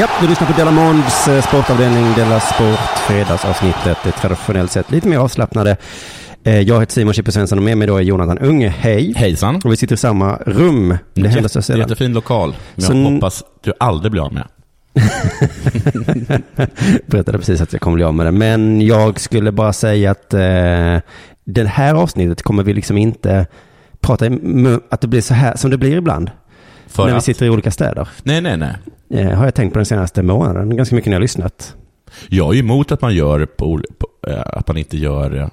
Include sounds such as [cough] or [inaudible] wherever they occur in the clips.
Ja, du lyssnar på Della Monds eh, sportavdelning Della Sport, fredagsavsnittet. Det är traditionellt sett lite mer avslappnade. Eh, Jag heter Simon Chippe Svensson och med mig då är Jonathan Unge. Hej! Hejsan. Och vi sitter i samma rum. Det händer så Jätte, sällan. jättefin lokal. Men Så jag hoppas du aldrig blir av med. [laughs] berättade precis att jag kommer bli av med det. Men jag skulle bara säga att eh, det här avsnittet kommer vi liksom inte prata i att det blir så här som det blir ibland. För när vi att... sitter i olika städer. Nej, nej, nej. Eh, har jag tänkt på den senaste månaden. Ganska mycket när jag har lyssnat. Jag är emot att man gör på, på eh, att man inte gör eh,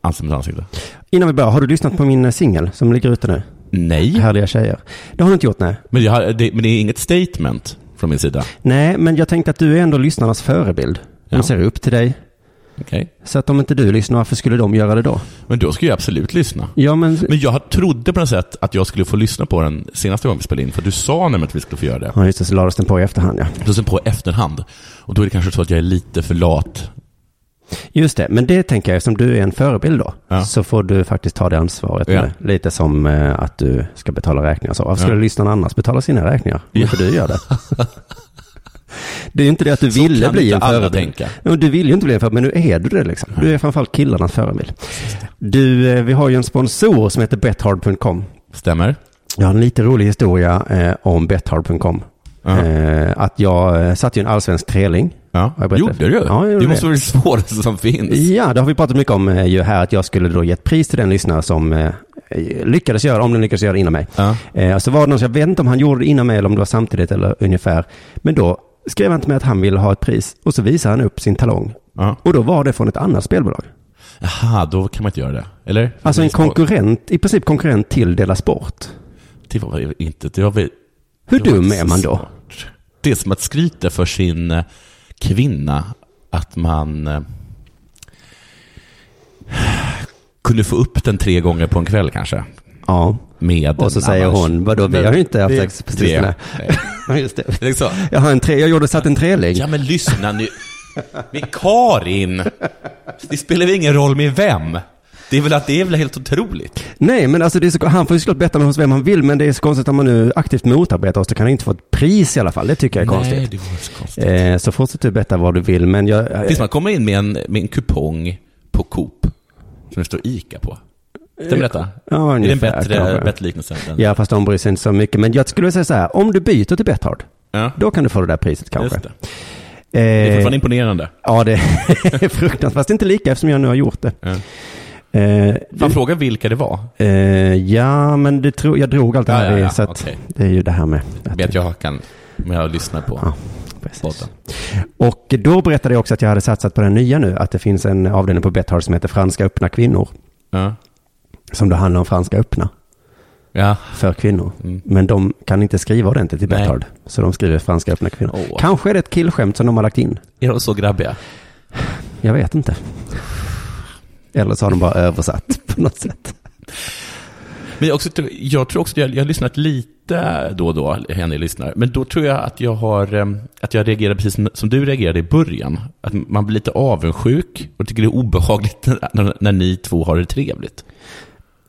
ansikte mot ansikte. Innan vi börjar, har du lyssnat på min eh, singel som ligger ute nu? Nej, Härliga tjejer. Det har du inte gjort, nej. men, jag det, men det är inget statement från min sida. Nej, men jag tänkte att du är ändå lyssnarnas förebild. De Ja. ser upp till dig. Okej. Så att om inte du lyssnar, varför skulle de göra det då? Men då ska jag absolut lyssna. Ja, men... Men jag trodde på något sätt att jag skulle få lyssna på den senaste gången vi spelade in, för du sa nämligen att vi skulle få göra det. Ja, just det, så lades den på i efterhand, ja. Så sen på efterhand. Och då är det kanske så att jag är lite för lat. Just det, men det tänker jag, eftersom du är en förebild då, Ja. så får du faktiskt ta det ansvaret. Ja. Lite som eh, att du ska betala räkningar. Så varför skulle Ja. lyssnarna annars betala sina räkningar? Om Ja. inte du gör det. [laughs] det är ju inte det att du Så ville bli en förebild. tänka. Du vill ju inte bli en förebild, men nu är du det liksom. Du är framförallt killarnas förebild. Du, eh, vi har ju en sponsor som heter bethard.com. Stämmer? Jag har en lite rolig historia eh, om bethard.com. Ja. Eh, att jag eh, satt ju en allsvensk treling. Ja, gjorde du? Ja, det måste vara det svåraste som finns. Ja, det har vi pratat mycket om eh, ju här, att jag skulle då ge ett pris till den lyssnare som eh, lyckades göra, om den lyckades göra det innan mig. Ja. Eh, så var det någon, jag vet inte om han gjorde det innan mig eller om det var samtidigt eller ungefär. Men då skrev han till mig att han ville ha ett pris och så visade han upp sin talong. Ja. Och då var det från ett annat spelbolag. Jaha, då kan man inte göra det. Eller? Alltså en konkurrent, i princip konkurrent till Dela Sport. Det var inte... Det var väl, Hur var dum är man då? smart. Det är som att skryta för sin eh, kvinna att man eh, kunde få upp den tre gånger på en kväll kanske. Ja, Med och så säger annars- hon, vadå, vi har ju inte haft sex på sistone. Nej. [laughs] Ja, just det. Det så. Jag har en tre, jag gjorde satt en treling. Ja, men lyssna nu. Men Karin, det spelar väl ingen roll med vem? Det är väl att det är väl helt otroligt? Nej, men alltså det är så, han får ju såklart betta med hos vem han vill, men det är så konstigt om man nu aktivt motarbetar oss, då kan han inte få ett pris i alla fall. Det tycker jag är Nej, konstigt. det var så konstigt. Eh, så fortsätt du betta vad du vill, men jag... Som att komma in med en, med en kupong på Coop som det står ICA på. Stämmer detta? Ja, är det en ungefär, bättre, kanske. bättre liknelse? Ja, fast de bryr sig inte så mycket. Men jag skulle säga så här, om du byter till Betthard, ja. då kan du få det där priset kanske. Det. Det är Eh, fortfarande imponerande. ja, det är [laughs] fruktansvärt. Fast inte lika eftersom jag nu har gjort det. Ja. Eh, Man frågar vilka det var. eh, ja, men det tro, jag drog allt det här ja, i, ja, så att okej. det är ju det här med... Jag vet jag kan, men jag lyssnar på Ja, precis. Och då berättade jag också att jag hade satsat på den nya nu, att det finns en avdelning på Betthard som heter Franska öppna kvinnor, Ja. Som då handlar om franska öppna ja. för kvinnor. Mm. Men de kan inte skriva ordentligt i. Betthard, så de skriver franska öppna kvinnor. Åh. Kanske är det ett killskämt som de har lagt in. Är de så grabbiga? Jag vet inte. Eller så har de bara översatt [laughs] på något sätt. Men jag, också, jag tror också, jag, jag har lyssnat lite då och då, henne lyssnar, men då tror jag att jag har, em, att jag reagerar precis som, som du reagerade i början. Att man blir lite avundsjuk och tycker det är obehagligt när, när ni två har det trevligt.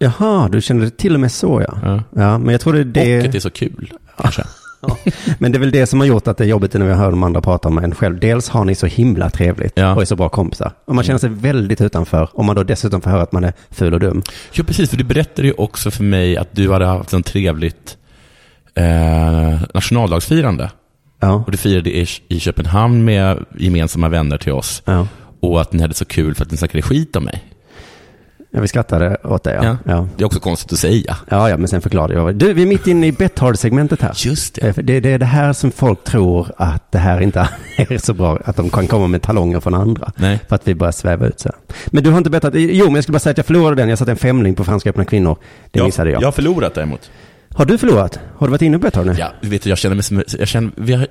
Jaha, du känner det till och med så ja. Ja. Ja, men jag tror det är det. Och att det är så kul, kanske. [laughs] Men det är väl det som har gjort att det är jobbigt när vi hör de andra prata om en själv. Dels har ni så himla trevligt Ja. och är så bra kompisar. Och man känner sig väldigt utanför. Om man då dessutom får höra att man är ful och dum. Ja, precis, för du berättade ju också för mig att du hade haft ett trevligt eh, nationaldagsfirande. Ja, Och du firade i, i Köpenhamn med gemensamma vänner till oss. ja. Och att ni hade så kul för att ni snackade skit om mig. Ja vi skrattade åt det ja. Ja. Ja, Det är också konstigt att säga. ja, ja men sen förklarade jag. Du, vi är mitt inne i Betthard-segmentet här. Just Eh, Det, det är det här som folk tror att det här inte [laughs] är så bra, att de kan komma med talonger från andra. Nej. För att vi börjar sväva ut så här. Men du har inte bettat, jo men jag skulle bara säga att jag förlorade den, jag satte en femling på Franska öppna kvinnor. Det missade jag. Jag har förlorat däremot. Har du förlorat? Har du varit inne på ett tag nu? Ja, du vet, jag känner mig som, jag känner, vi har,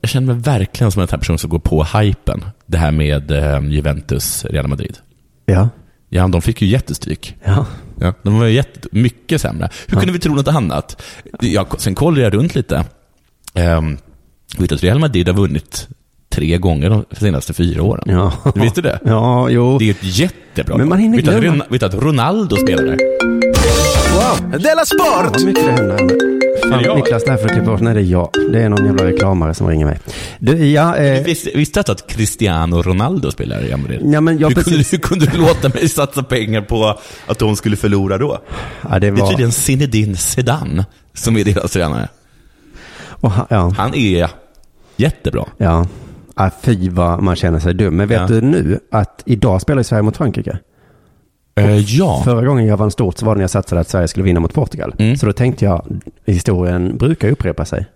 jag känner mig verkligen som en här person som går på hypen. Det här med eh, Juventus, Real Madrid. Ja. Ja, de fick ju jättestryk. Ja. Ja, de var ju jätte, mycket sämre. Hur kunde vi tro något annat? Jag, sen kollade jag runt lite. Um, vet du att Real Madrid har vunnit tre gånger de senaste fyra åren? Ja. Du visste det? Ja, jo. Det är ett jättebra Men man hinner vet, glömma. Vet du att Ronaldo spelar där? Wow. Della Sport! Vad mycket det händer. Är det Fan, jag? Niklas, får du klippa bort. Nej, det är jag. Det är någon jävla reklamare som ringer mig. Du, ja, eh, Visste, visste du att Cristiano Ronaldo spelar i Real Madrid? ja men jag hur, kunde, precis. hur kunde du låta mig satsa pengar på att de skulle förlora då? Ja, det Det är var... tydligen Zinedine Zidane som är deras tränare. Och, han- ja, Han är jättebra. ja. Ah, fy vad man känner sig dum. Men vet Ja. du nu att idag spelar Sverige mot Frankrike? Eh, ja. Förra gången jag vann stort så var det när jag satsade att Sverige skulle vinna mot Portugal. Mm. Så då tänkte jag, historien brukar upprepa sig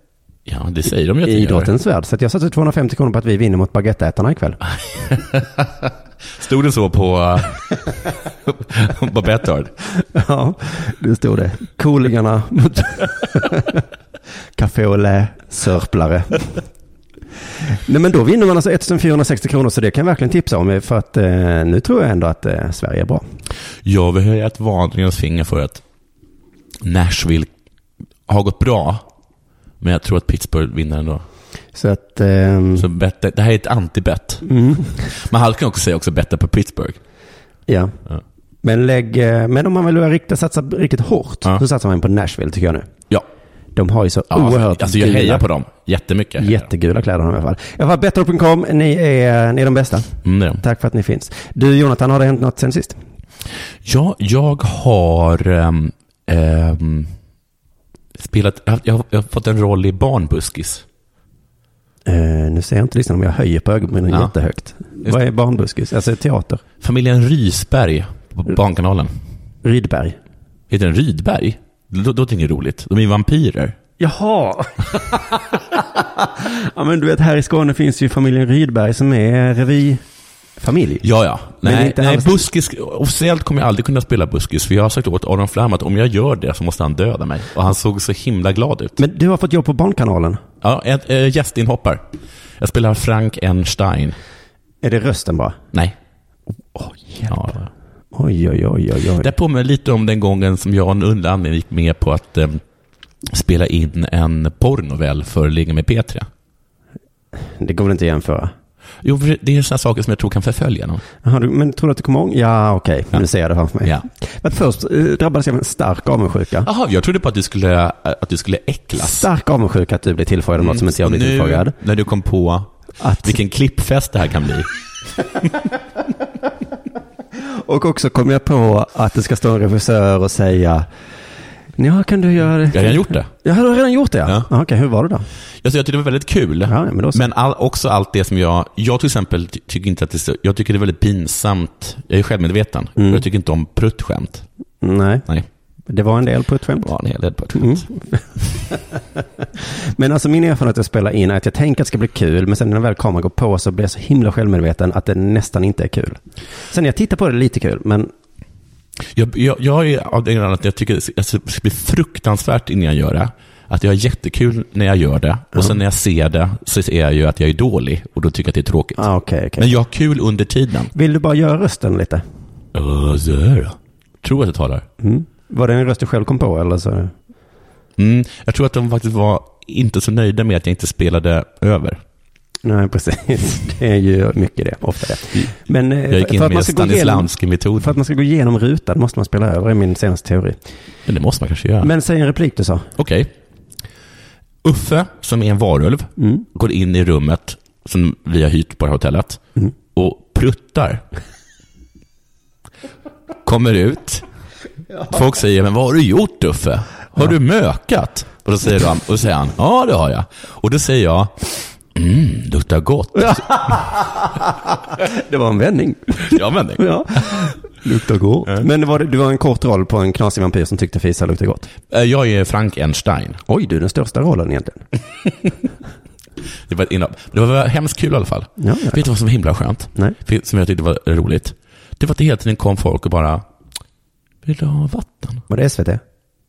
ja, det säger de ju att i idrottens värld. Så jag satte 250 kronor på att vi vinner mot baguetteätarna ikväll. [laughs] Stod det så på, [laughs] på Betthard? [laughs] Ja, det stod det. Coolingarna mot Café au lait, sörplare. Nej men då vinner man alltså 1460 kronor så det kan jag verkligen tipsa om för att eh, nu tror jag ändå att eh, Sverige är bra. Jag vill höja ett varningens finger för att Nashville har gått bra, men jag tror att Pittsburgh vinner ändå. Så att, ehm, Så bet, det här är ett anti-bet. mm, [laughs] Man kunnat också säga också betta på Pittsburgh. ja. Ja. Men, lägg, eh, men om man vill riktigt, satsa riktigt hårt Ja. så satsar man på Nashville tycker jag nu. Ja, De har ju så ja oerhört alltså jag gula- hejar på dem jättemycket. Jättegula kläder har de i alla fall. I alla fall, Betthard.com, ni är, ni är de bästa. Mm. Tack för att ni finns. Du Jonathan, har det hänt något sen sist? Ja, jag har ehm, ehm, spelat, jag har, jag har fått en roll i Barnbuskis. Eh, nu ser jag inte listan om jag höjer på ögonbrynen Ja. jättehögt. Just Vad är barnbuskis? Alltså teater? Familjen Rysberg på Barnkanalen. Rydberg. Heter den Rydberg? Då, då tänker jag roligt. De är vampyrer. Jaha! [laughs] ja men du vet här i Skåne finns ju familjen Rydberg som är revyfamilj. Ja, ja. Men Nej, inte nej alls- buskis, officiellt kommer jag aldrig kunna spela buskis, för jag har sagt åt Aron Flam att om jag gör det så måste han döda mig. Och han såg så himla glad ut. Men du har fått jobb på Barnkanalen. Ja, ett, äh, gästinhoppar. Jag spelar Frank N. Stein. Är det rösten bara? Nej. Oj, hjälp. Ja. Oj, oj, oj, oj. oj. Det påminner lite om den gången som jag av en underlig anledning gick med på att eh, spela in en porrnovell för Ligga med Petra. Det går väl inte att jämföra? Jo, det är sådana saker som jag tror kan förfölja någon. Jaha, du, men tror du att du kommer ihåg? Ja, okej. Ja. Nu ser jag det framför mig. Ja. Men först eh, drabbades jag av en stark avundsjuka. Jaha, jag trodde på att du skulle, att du skulle äcklas. Stark avundsjuka att du blev tillfrågad om något som inte jag blev nu, tillfrågad. när du kom på Att, vilken klippfest det här kan bli. [laughs] och också kom jag på att det ska stå en regissör och säga Ja, kan du göra det? Jag har redan gjort det. Jag har redan gjort det, ja. Ja. Okej, hur var det då? Jag tyckte det var väldigt kul. Ja, men. Men all, också allt det som jag, jag till exempel ty- tycker inte att det jag tycker det är väldigt pinsamt, jag är självmedveten, Mm. och jag tycker inte om pruttskämt. Nej, Nej, det var en del på ett skämt. det var en hel del pruttskämt. Mm. [laughs] Men alltså min erfarenhet att spela in är att jag tänker att det ska bli kul, men sen när väl kameran går på så blir jag så himla självmedveten att det nästan inte är kul. Sen när jag tittar på det är det lite kul, men Jag, jag, jag är av den att jag tycker att det ska bli fruktansvärt innan jag gör det. Att jag har jättekul när jag gör det. Och sen när jag ser det så ser jag ju att jag är dålig och då tycker jag att det är tråkigt. ah, okej, okej. Men jag har kul under tiden. Vill du bara göra rösten lite? Ja, så här då. Tror att jag talar. Mm. Var det en röst du själv kom på eller så? Mm, jag tror att de faktiskt var inte så nöjda med att jag inte spelade över. Nej, precis. [laughs] Det är ju mycket det, ofta det. Men eh, Jag gick in för, att man ska gå igenom, metod. för att man ska gå igenom rutan måste man spela över, är min senaste teori. Men det måste man kanske göra. Men säg en replik du sa. Okej. Uffe, som är en varulv, Mm. går in i rummet som vi har hyrt på det här hotellet Mm. och pruttar. Kommer ut. Folk säger, men vad har du gjort Uffe? Har du mökat? Och då säger, han, och då säger han, ja det har jag. Och då säger jag, mm, luktar gott. [laughs] Det var en vändning. Ja, men det. ja. Luktar gott. Men det var, du var en kort roll på en knasig vampyr som tyckte fisar luktar gott. Eh, Jag är Frank Einstein. Oj, du är den största rollen egentligen. [laughs] Det var, ett inhopp. det var hemskt kul i alla fall. Ja, ja. Vet du vad som var himla skönt? Nej. Som jag tyckte var roligt? Det var att det hela tiden kom folk och bara, vill du ha vatten? Var det SVT?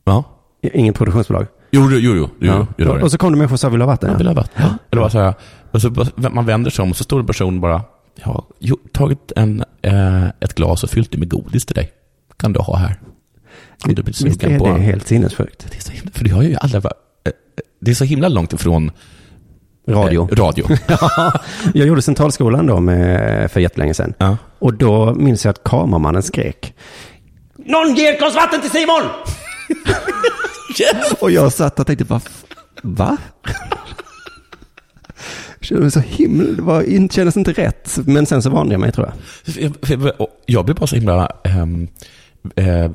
Ja. Ingen produktionsbolag? Jo, jo, jo, jo, Ja. jo det det. Och så kom du människor och sa vill du ha vatten? Jag vill ha vatten. Eller vad sa jag? Och så man vänder sig om och så står en person bara, jag har tagit en, eh, ett glas och fyllt det med godis till dig. Kan du ha här? Om du blir Visst är sugen på. det helt sinnessjukt? Det är så himla, för det har ju varit, eh, det är så himla långt ifrån Radio. eh, radio. [laughs] Ja, jag gjorde Centralskolan då med, för jättelänge sedan. Ja. Och då minns jag att kameramannen skrek. Någon ger ett glas vatten till Simon! [laughs] Och jag satt och tänkte, va? Va? Kände mig så himla, det var, in- kändes inte rätt. Men sen så vande jag mig tror jag. Jag- Jag blev bara så himla eh, eh,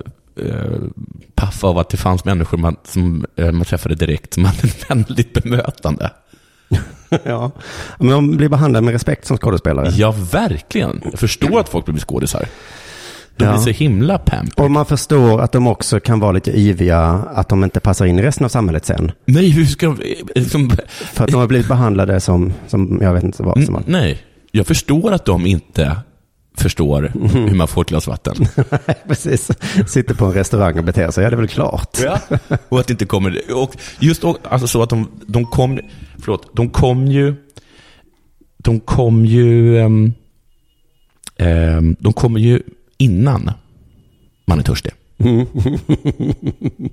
paff av att det fanns människor man, som eh, man träffade direkt som hade ett vänligt bemötande. [laughs] ja. Men man blir behandlad med respekt som skådespelare. Ja, verkligen. Jag förstår att folk blir skådisar. De Ja. blir så himla pamp. Och man förstår att de också kan vara lite yviga, att de inte passar in i resten av samhället sen. Nej, hur ska de... Liksom, För att de har blivit behandlade som, som jag vet inte vad som N- nej, jag förstår att de inte förstår Mm. hur man får ett glas vatten. [laughs] Precis. Sitter på en restaurang och beter sig, ja det är väl klart. Ja. Och att det inte kommer... Och just alltså så att de, de kom... Förlåt, de kom ju... De kom ju... ehm, ehm, de kommer ju innan man är törstig.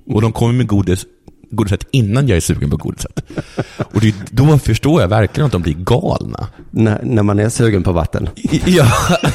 Och de kommer med godis, godiset innan jag är sugen på godiset. Och det, då förstår jag verkligen att de blir galna. När, när man är sugen på vatten. [laughs] Ja,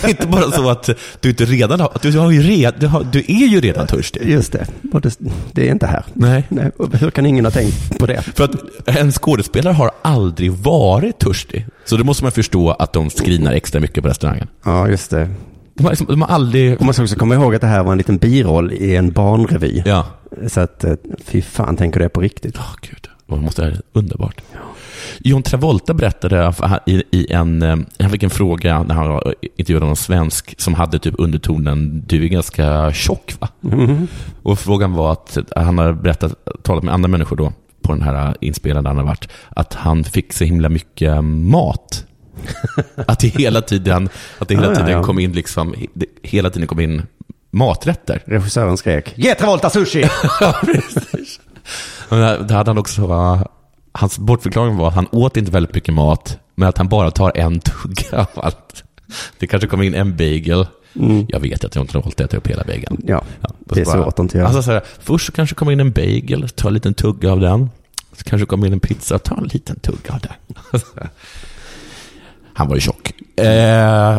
inte bara så att du inte redan har, du, har ju red, du, har, du är ju redan törstig. Just det. Det, det är inte här. Nej. Nej. Hur kan ingen ha tänkt på det? För att en skådespelare har aldrig varit törstig. Så då måste man förstå att de skrinar extra mycket på restaurangen. Ja, just det. De har, liksom, de har aldrig... Man ska också komma ihåg att det här var en liten biroll i en barnrevy. Ja. Så att, eh, fy fan, tänker det på riktigt. Åh, gud. Det måste vara underbart. John Travolta berättade i, i en, eh, han fick en fråga när han intervjuade någon svensk som hade typ undertonen, du är ganska tjock va? Och frågan var att han har berättat, talat med andra människor då, på den här inspelade han har varit, att han fick så himla mycket mat. [laughs] att det hela tiden, att det hela ja, tiden ja. kom in liksom, det, hela tiden kom in maträtter. Regissören skrek, ge Travolta sushi! [laughs] Ja, precis. Men där där hade han också, hans bortförklaring var att han åt inte väldigt mycket mat, men att han bara tar en tugga av allt. Det kanske kommer in en bagel. Jag vet att jag inte har ätit upp hela bageln. Ja, Ja, det är så att inte göra. Alltså så här, först så kanske kommer in en bagel, ta en liten tugga av den. Så kanske kommer in en pizza, ta en liten tugga av den. [laughs] Han var ju tjock. Eh,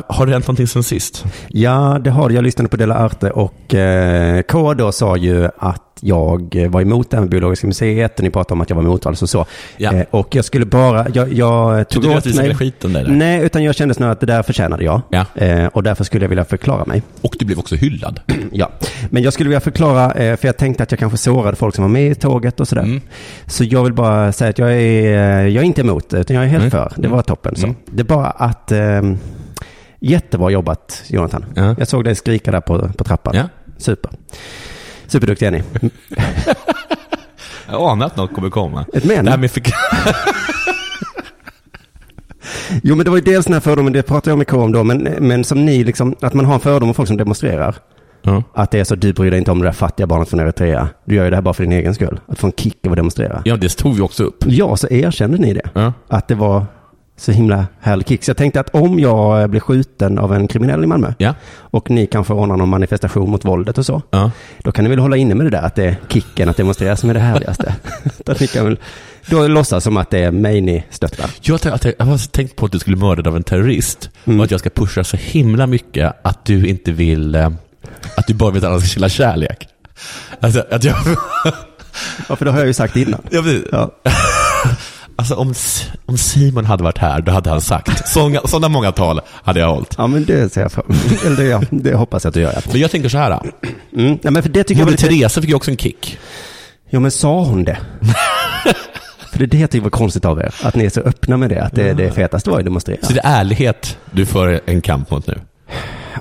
har det hänt någonting sen sist? Ja, det har. Jag lyssnade på Dela Arte och eh, K då sa ju att jag var emot det här med Biologiska museet och ni pratade om att jag var emot alltså så. Ja. Eh, och jag skulle bara, jag, jag tog åt mig. skiten där? Nej, utan jag kände snarare att det där förtjänade jag. Ja. Eh, och därför skulle jag vilja förklara mig. Och du blev också hyllad. [clears throat] Ja, men jag skulle vilja förklara, eh, för jag tänkte att jag kanske sårade folk som var med i tåget och sådär. Mm. Så jag vill bara säga att jag är, eh, jag är inte emot det, utan jag är helt Mm. för. Det var toppen. Så. Mm. Det är bara att, eh, jättebra jobbat Jonathan. Ja. Jag såg dig skrika där på, på trappan. Ja. Super. Superduktig är ni. [laughs] Jag anar att något kommer komma. Ett men? Det här med fick... [laughs] Jo, men det var ju dels den här fördomen, det pratade jag med K om då, men, men som ni liksom, att man har en fördom om folk som demonstrerar. Ja. Att det är så, du bryr dig inte om det där fattiga barnet från Eritrea. Du gör ju det här bara för din egen skull. Att få en kick av att demonstrera. ja, det tog vi också upp. Ja, så erkände ni det. Ja. Att det var så himla härlig kick. Så jag tänkte att om jag blir skjuten av en kriminell i Malmö Ja. och ni kanske ordnar någon manifestation mot våldet och så. Ja. Då kan ni väl hålla inne med det där att det är kicken att demonstrera som är det härligaste. [laughs] ni kan väl då låtsas som att det är mig ni stöttar. Jag, tänkte- jag, har tänkt på att du skulle bli mördad av en terrorist Mm. och att jag ska pusha så himla mycket att du inte vill, eh, att du bara vill att alla ska känna kärlek. Alltså, att jag... Ja, för det har jag ju sagt innan. jag vet, Ja. [laughs] alltså om, om Simon hade varit här, då hade han sagt, sådana, sådana många tal hade jag hållit. Ja, men det ser jag fram Eller det, ja, det hoppas jag att du gör. Ja. Men jag tänker så här, Mm. Ja, men för det tycker jag lite... Teresa fick ju också en kick. Jo, men sa hon det? [laughs] för det är det jag tycker var konstigt av er. Att ni är så öppna med det. Att det, det fetaste var att demonstrera. Så det är ärlighet du för en kamp mot nu.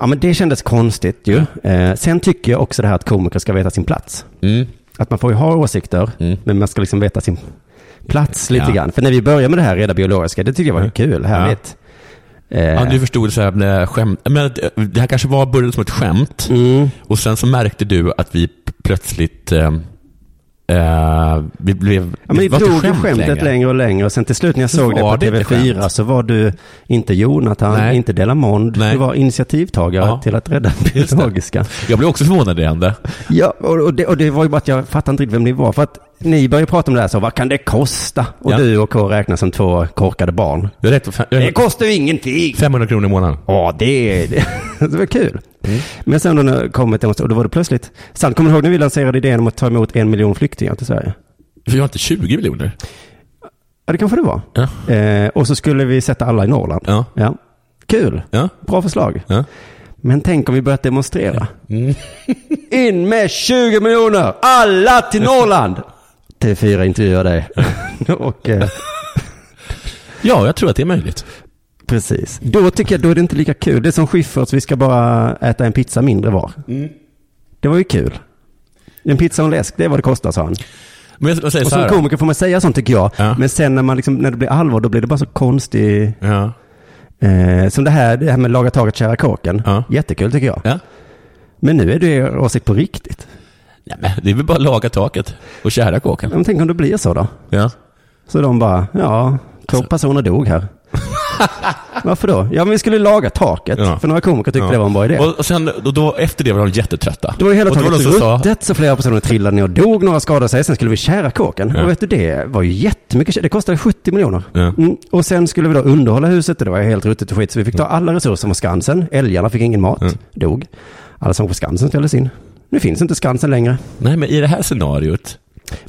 Ja, men det kändes konstigt ju. Eh, sen tycker jag också det här att komiker ska veta sin plats. Mm. Att man får ju ha åsikter, Mm. men man ska liksom veta sin plats lite Ja. grann. För när vi började med det här reda biologiska, det tycker jag var kul, härligt. Eh, Ja, du förstod så här med skämt. Men eh, det här kanske var började som ett skämt. mm, Och sen så märkte du att vi plötsligt eh, Eh, vi blev... Ja, men inte drog skämt skämtet längre. och längre och sen till slut när jag Så såg det på det inte TV4 skämt. så var du inte Jonathan, Nej. inte Delamond. Nej. Du var initiativtagare Ja. till att rädda [laughs] biologiska. Jag blev också förvånad i det ända. Ja, och, och, det, och det var ju bara att jag fattade inte riktigt vem ni var. För att ni började prata om det här så, vad kan det kosta? Och Ja. du och K räknas som två korkade barn. Jag rätt, fem, Det kostar ju ingenting! 500 kronor i månaden. Ja, det, är- [laughs] det, det var kul. Men sen då när det kom ett och då var det plötsligt, sant, kommer du ihåg när vi lanserade idén om att ta emot en miljon flyktingar till Sverige? Vi har inte 20 miljoner. Ja, det kanske det var. Ja. Eh, och så skulle vi sätta alla i Norrland. Ja. Ja. Kul. Ja. Bra förslag. Ja. Men tänk om vi börjat demonstrera. Mm. [laughs] In med 20 miljoner! Alla till Norrland! TV4 intervjuar dig. [laughs] och eh, ja, jag tror att det är möjligt. precis. Då tycker jag då är det inte lika kul. Det är som Schyfferts, vi ska bara äta en pizza mindre var. Mm. Det var ju kul. En pizza och en läsk, det är vad det kostar, sa han. Men jag, jag säger Och så som här. komiker får man säga sånt tycker jag. Ja. Men sen när, man liksom, när det blir allvar, då blir det bara så konstigt. Ja. Eh, som det här, det här med laga taget, kära kåken. Ja. Jättekul tycker jag. ja. Men nu är det åsikt på riktigt. Nej, men det är väl bara att laga taket och kära kåken. Men tänk om det blir så då? Ja. Så de bara, ja, två Alltså- personer dog här. [laughs] Varför då? Ja, men vi skulle laga taket. Ja. För några komiker tyckte Ja. det var en bra idé. Och, sen, och då, efter det var de jättetrötta. Då var ju hela då taket som sa, ruttet, så flera personer trillade ner och dog, några skadade sig. Sen skulle vi kära kåken. Ja. Och vet du, det var ju jättemycket. Det kostade 70 miljoner. Mm. Och sen skulle vi då underhålla huset och det var helt ruttet och skit. Så vi fick ta alla resurser från Skansen. Älgarna fick ingen mat, Ja. dog. Alla som var på Skansen ställdes in. Nu finns inte Skansen längre. nej men i det här scenariot.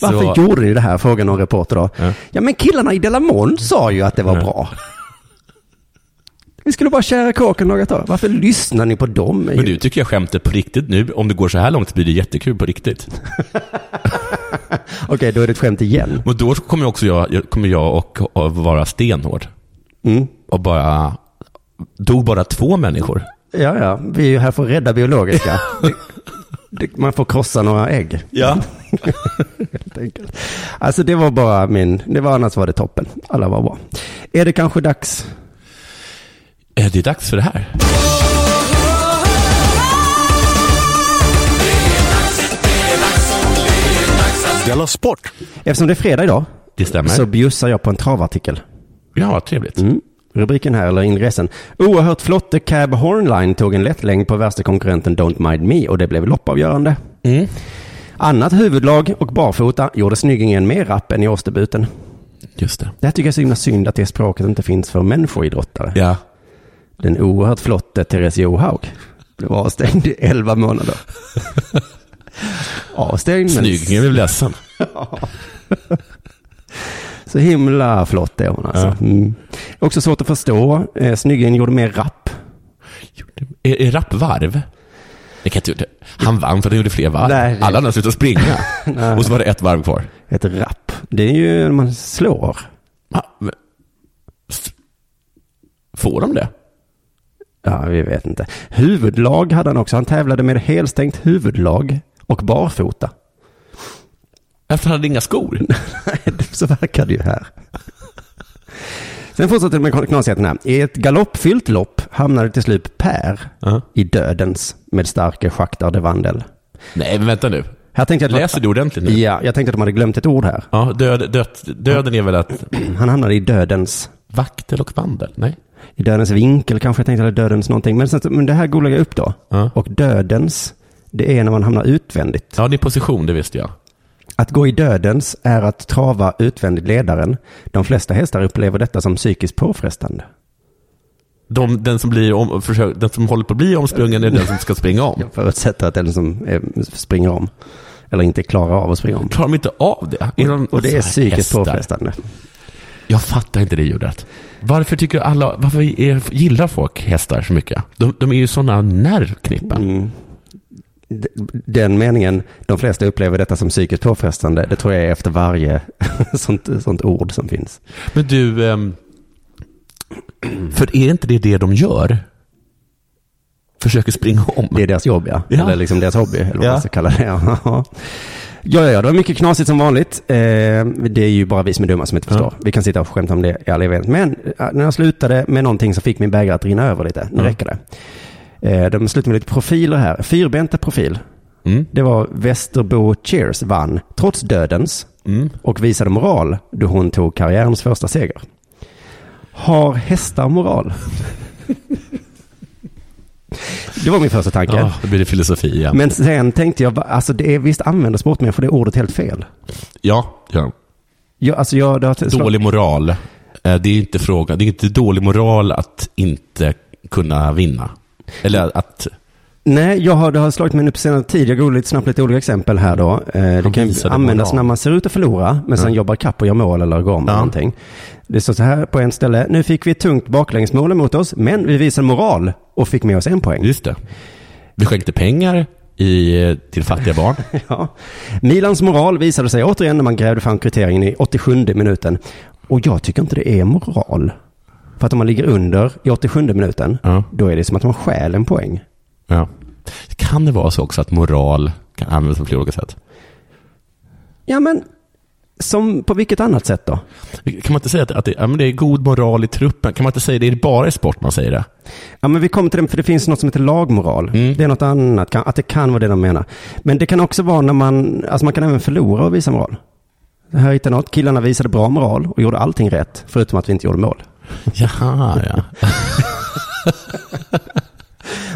Varför så, gjorde ni det här? Frågar någon reporter då. Ja. Ja, men killarna i Delamont sa ju att det var Ja. bra. Vi skulle bara kära kåken laga tag. Varför lyssnar ni på dem? Men nu tycker jag skämtet på riktigt nu, om det går så här långt blir det jättekul på riktigt. [laughs] Okej, då är det ett skämt igen. Och då kommer också jag- kommer jag och, och vara stenhård. Mm. Och bara, dog bara två människor. Ja, ja, vi är ju här för att rädda biologiska. [laughs] det, det, man får krossa några ägg, Ja. [laughs] helt enkelt. Alltså det var bara min, det var annars var det toppen. Alla var bra. Är det kanske dags? Eh, Det är dags för det här. Della Sport! Eftersom det är fredag idag Det stämmer. så bjussar jag på en travartikel. Ja, trevligt. Mm. Rubriken här, eller ingressen. Oerhört flotte Cab Hornline tog en lättlängd på värsta konkurrenten Don't Mind Me och det blev loppavgörande. Mm. Annat huvudlag och barfota gjorde snyggingen mer rapp än i årsdebuten. Just det. Det här tycker jag är så himla synd att det språket inte finns för människoidrottare. Ja. Den oerhört flotte Therese Johaug blev avstängd i 11 månader. [laughs] avstängd men Snyggingen blev ledsen. [laughs] [laughs] så himla flott är hon alltså. Mm. Också svårt att förstå. Eh, Snyggingen gjorde mer rapp. Är, är rappvarv? Det kan inte, han vann för att han gjorde fler varv. Nej, det- Alla andra slutade springa. [laughs] och så var det ett varv kvar. Ett rapp. Det är ju när man slår. Ja, men- Får de det? Ja, vi vet inte. Huvudlag hade han också. Han tävlade med helstängt huvudlag och barfota. Efter han hade inga skor. [laughs] Så verkar det ju här. Sen fortsätter det med knasigheterna. I ett galoppfyllt lopp hamnade till slut Per Ja. i dödens med starke schaktar de Vandel. Nej, men vänta nu. Här tänkte jag att Läser du ordentligt nu? Ja, jag tänkte att de hade glömt ett ord här. Ja, död, död, döden är väl att [clears throat] Han hamnade i dödens, vaktel och vandel? Nej? i dödens vinkel kanske jag tänkte, eller dödens någonting. Men, sen, men det här googlade jag upp då. Ja. Och dödens, det är när man hamnar utvändigt. Ja, din position, det visste jag. Att gå i dödens är att trava utvändigt ledaren. De flesta hästar upplever detta som psykiskt påfrestande. De, den, som blir om, försök, den som håller på att bli omsprungen är den som ska springa om. Jag förutsätter att den som springer om, eller inte klarar av att springa om. Klarar de inte av det? Är de, Och det är psykiskt hästar? påfrestande. Jag fattar inte det ljudet. Varför tycker alla, varför gillar folk hästar så mycket? De, de är ju sådana nervknippan. Mm. Den meningen, de flesta upplever detta som psykiskt påfrestande, det tror jag är efter varje [laughs] sånt, sånt ord som finns. Men du, ehm, för är inte det det de gör? Försöker springa om? Det är deras jobb, ja. Ja. Eller liksom deras hobby, eller vad Ja. man ska kalla det. Ja. [laughs] Ja, ja, ja, det var mycket knasigt som vanligt. Eh, det är ju bara vi som är dumma som inte förstår. Vi kan sitta och skämta om det i all evighet. Men eh, när jag slutade med någonting som fick min bägare att rinna över lite, nu Ja. räcker det. Eh, de slutade med lite profiler här. Fyrbenta profil. Mm. Det var Västerbo Cheers vann, trots dödens, Mm. och visade moral då hon tog karriärens första seger. Har hästar moral? [laughs] det var min första tanke. Ja, då blir det filosofi igen. Men sen tänkte jag, alltså det är visst använder sportmänniskor det ordet helt fel. Ja, ja. Jag, alltså jag, det har Dålig moral. Eh, Det är inte fråga, det är inte dålig moral att inte kunna vinna. Eller att, Nej, jag har, det har slagit mig nu på senare tid. Jag går lite snabbt lite olika exempel här då. Eh, det kan användas när man ser ut att förlora, men sen Ja. jobbar kapp och gör mål eller går om Ja. någonting. Det står så här på en ställe. Nu fick vi ett tungt baklängesmål emot oss, men vi visade moral och fick med oss en poäng. just det. Vi skänkte pengar i, till fattiga barn. [laughs] Ja. Milans moral visade sig återigen när man grävde fram kvitteringen i 87 minuten. Och jag tycker inte det är moral. För att om man ligger under i 87 minuten, Ja. då är det som att man stjäl en poäng. Ja. Kan det vara så också att moral kan användas på flera olika sätt? Ja, men som på vilket annat sätt då? Kan man inte säga att, att det, ja, men det är god moral i truppen? Kan man inte säga det? Är det bara i sport man säger det? Ja, men vi kommer till det, för det finns något som heter lagmoral. Mm. Det är något annat, att det kan vara det de menar. Men det kan också vara när man, alltså man kan även förlora och visa moral. Här hittar något. Killarna visade bra moral och gjorde allting rätt, förutom att vi inte gjorde mål. Jaha, ja. [laughs]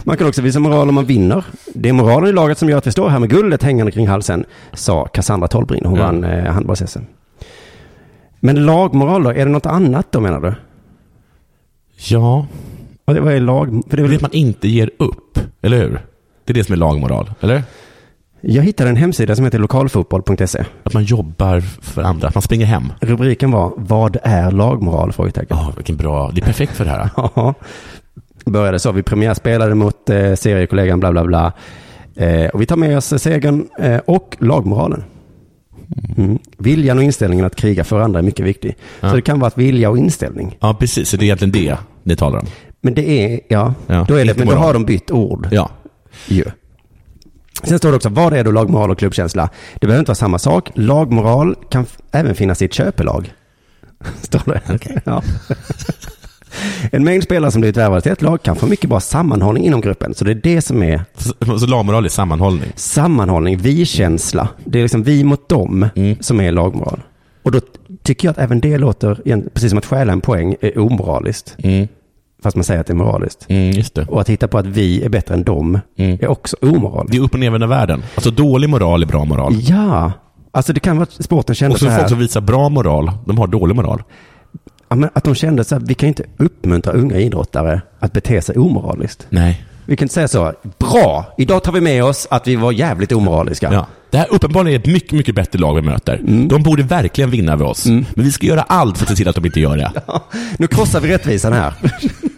Man kan också visa moral om man vinner. Det är moralen i laget som gör att vi står här med guldet hängande kring halsen, sa Cassandra Tollbrin. Hon Ja. vann eh, handbolls-SM. Men lagmoral då, är det något annat då menar du? Ja, det, vad är lag? För det är det väl, att man inte ger upp, eller hur? Det är det som är lagmoral, eller? Jag hittade en hemsida som heter lokalfotboll.se. Att man jobbar för andra, att man springer hem. Rubriken var Vad är lagmoral? Frågetecken. Ja, vilken bra, det är perfekt för det här. [laughs] Ja, började så. Vi premiärspelade mot eh, seriekollegan bla bla bla. Eh, och vi tar med oss segern eh, och lagmoralen. Mm. Viljan och inställningen att kriga för andra är mycket viktig. Ja. Så det kan vara att vilja och inställning. Ja, precis. Så det är egentligen det ni talar om. Men det är, ja, Ja, då är det, men då har de bytt ord Ja. ju. Sen står det också, vad är då lagmoral och klubbkänsla? Det behöver inte vara samma sak. Lagmoral kan även finnas i ett köpelag. [laughs] Står det. Ja. [laughs] En mängd spelare som blivit värvade till ett lag kan få mycket bra sammanhållning inom gruppen. Så det är det som är Så, så lagmoral är sammanhållning. sammanhållning, vi-känsla. Det är liksom vi mot dem Mm. som är lagmoral. Och då tycker jag att även det låter, precis som att stjäla en poäng, är omoraliskt. Mm. Fast man säger att det är moraliskt. Mm, det. Och att hitta på att vi är bättre än dem Mm. är också omoraliskt. Det är upp och nervända världen. Alltså dålig moral är bra moral. Ja, alltså det kan vara att sporten kände Och så så här. folk som visar bra moral, de har dålig moral. Ja, men att de kände så här, vi kan inte uppmuntra unga idrottare att bete sig omoraliskt. Nej. Vi kan inte säga så, bra, idag tar vi med oss att vi var jävligt omoraliska. Ja. Det här uppenbarligen är ett mycket, mycket bättre lag vi möter. Mm. De borde verkligen vinna över oss. Men vi ska göra allt för att se till att de inte gör det. [laughs] Nu krossar vi rättvisan här. [laughs]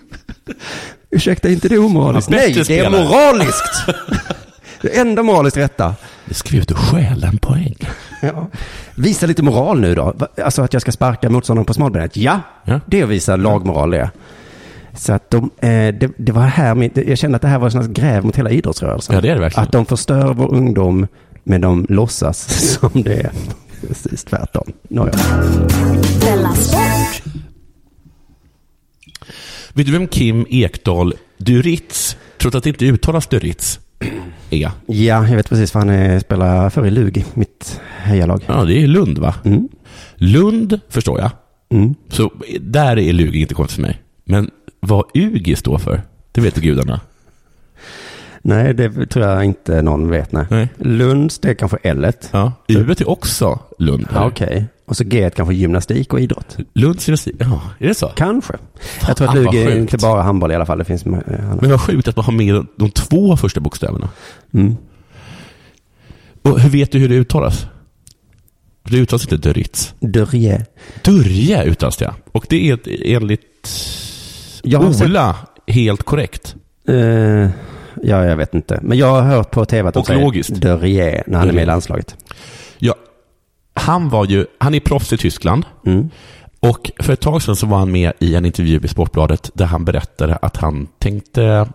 [laughs] Ursäkta, är inte det omoraliskt? Ja, Nej, det är moraliskt. [laughs] det enda moraliskt rätta. Nu ska vi ut och stjäla en poäng. Ja. Visa lite moral nu då. Alltså att jag ska sparka motståndaren på smalbenet. Ja, Ja. det är att visa lagmoral det. Så att de, eh, det, det var här, mitt- jag kände att det här var här gräv mot hela idrottsrörelsen. Ja, det är det verkligen. Att de förstör vår ungdom, men de låtsas [laughs] som det är. Precis tvärtom. Nåja. Vet du vem Kim Ekdahl Duritz, trots att det inte uttalas Duritz, [clears throat] är? Ja, jag vet precis vad han är, spelar för i Lug, mitt hejalag. Ja, det är Lund va? Mm. Lund förstår jag. Mm. Så där är Lugi inte konstigt för mig. Men vad UGI står för, det vet gudarna. Nej, det tror jag inte någon vet. Nej. Nej. Lunds, det är kanske L. Ja. U är också Lund. Ja, Okej. Och så G kanske gymnastik och idrott. Lunds gymnastik, ja, är det så? Kanske. jag tror att Fan, vad Lug är sjukt. inte bara handboll i alla fall. Det finns med, eh. Men vad sjukt att man har med de två första bokstäverna. Mm. Och hur vet du hur det uttalas? Det uttalas inte Duritz. Dörje. Dörje uttalas det, och det är enligt Jag har sett- Ola helt korrekt. Eh, ja, jag vet inte. Men jag har hört på tv att de Och säger logiskt. När han är med i landslaget. Ja, han var ju, han är proffs i Tyskland. Mm. Och för ett tag sedan så var han med i en intervju i Sportbladet där han berättade att han tänkte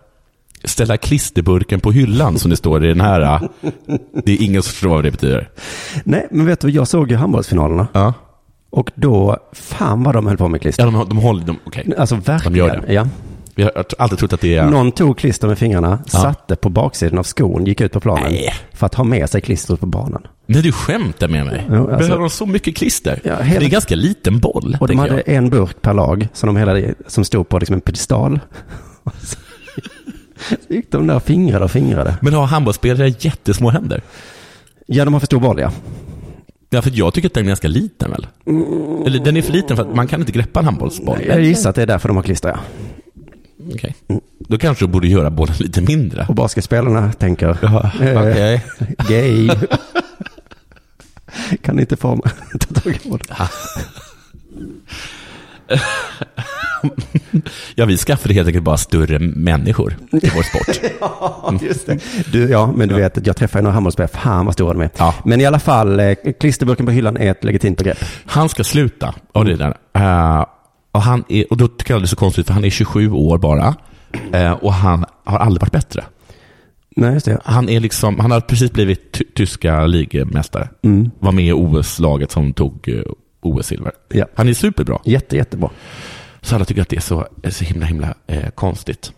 ställa klisterburken på hyllan som det står i den här. [laughs] Det är ingen som förstår vad det betyder. Nej, men vet du, jag såg ju handbollsfinalerna. Ja, Och då, fan vad de höll på med klister. ja de, de håller, de, okej. Alltså verkligen. De gör det. Ja. Vi har alltid trott att det är... Någon tog klister med fingrarna, Ja. satte på baksidan av skon, gick ut på planen Nej. för att ha med sig klistret på banan. Nej, du skämtar med mig. Jo, alltså- Behöver de så mycket klister? Ja, hela- Det är en ganska liten boll, Och de hade jag. en burk per lag som, de hela, som stod på liksom en pedestal. [laughs] Så gick de där fingrade och fingrade. Men har handbollsspelare jättesmå händer? Ja, de har för stor boll, ja. Ja, för jag tycker att den är ganska liten väl? Eller den är för liten för att man kan inte greppa en handbollsboll. Jag gissar att det är därför de har klister, ja. Okej. Då kanske du borde göra bollen lite mindre. Och basketspelarna tänker, Ja, eh, okej. gay. [laughs] kan inte få ta tag i bollen? Ja, vi skaffade helt enkelt bara större människor till vår sport. [laughs] Ja, just det. Du, ja, men du vet att jag träffade några handbollsspelare, fan vad stora de är. Ja. Men i alla fall, eh, klisterburken på hyllan är ett legitimt begrepp. Han ska sluta av det där. Eh, och, han är, och då tycker jag det är så konstigt, för han är 27 år bara. Eh, och han har aldrig varit bättre. Nej, just det. Han, är liksom, han har precis blivit ty- tyska ligamästare. Mm. Var med i OS-laget som tog eh, OS-silver. Ja. Han är superbra. Jätte, jättebra. Så alla tycker att det är så, är så himla, himla eh, konstigt.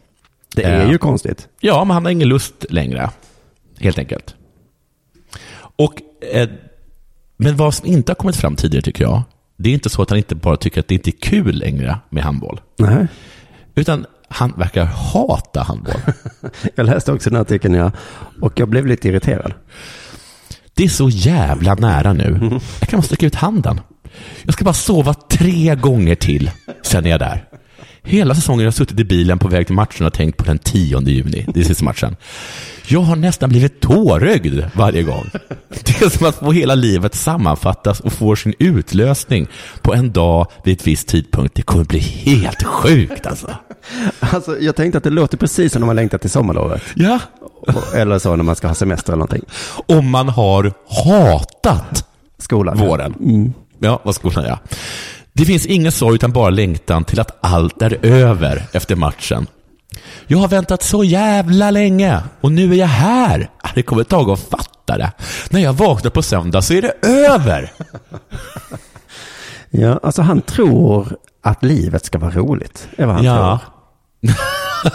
Det är Eh, ju konstigt. Ja, men han har ingen lust längre. Helt enkelt. Och, eh, men vad som inte har kommit fram tidigare tycker jag, det är inte så att han inte bara tycker att det inte är kul längre med handboll. Nej. Utan han verkar hata handboll. [laughs] Jag läste också den artikeln, ja. Och jag blev lite irriterad. Det är så jävla nära nu. Jag kan bara sträcka ut handen. Jag ska bara sova tre gånger till, sen är jag där. Hela säsongen har jag suttit i bilen på väg till matchen och tänkt på den 10 juni, det är sista matchen. Jag har nästan blivit tårögd varje gång. [laughs] Det är som att få hela livet sammanfattas och få sin utlösning på en dag vid ett visst tidpunkt. Det kommer bli helt sjukt alltså. [laughs] Alltså, jag tänkte att det låter precis som när man längtar till sommarlovet. Ja, Eller så när man ska ha semester eller någonting. om man har hatat Skolan. Våren. Ja, vad skolan ja. Det finns ingen sorg utan bara längtan till att allt är över efter matchen. Jag har väntat så jävla länge och nu är jag här. Det kommer ett tag att fatta det. När jag vaknar på söndag så är det över. Ja, alltså han tror att livet ska vara roligt. är vad han Ja. tror. [laughs]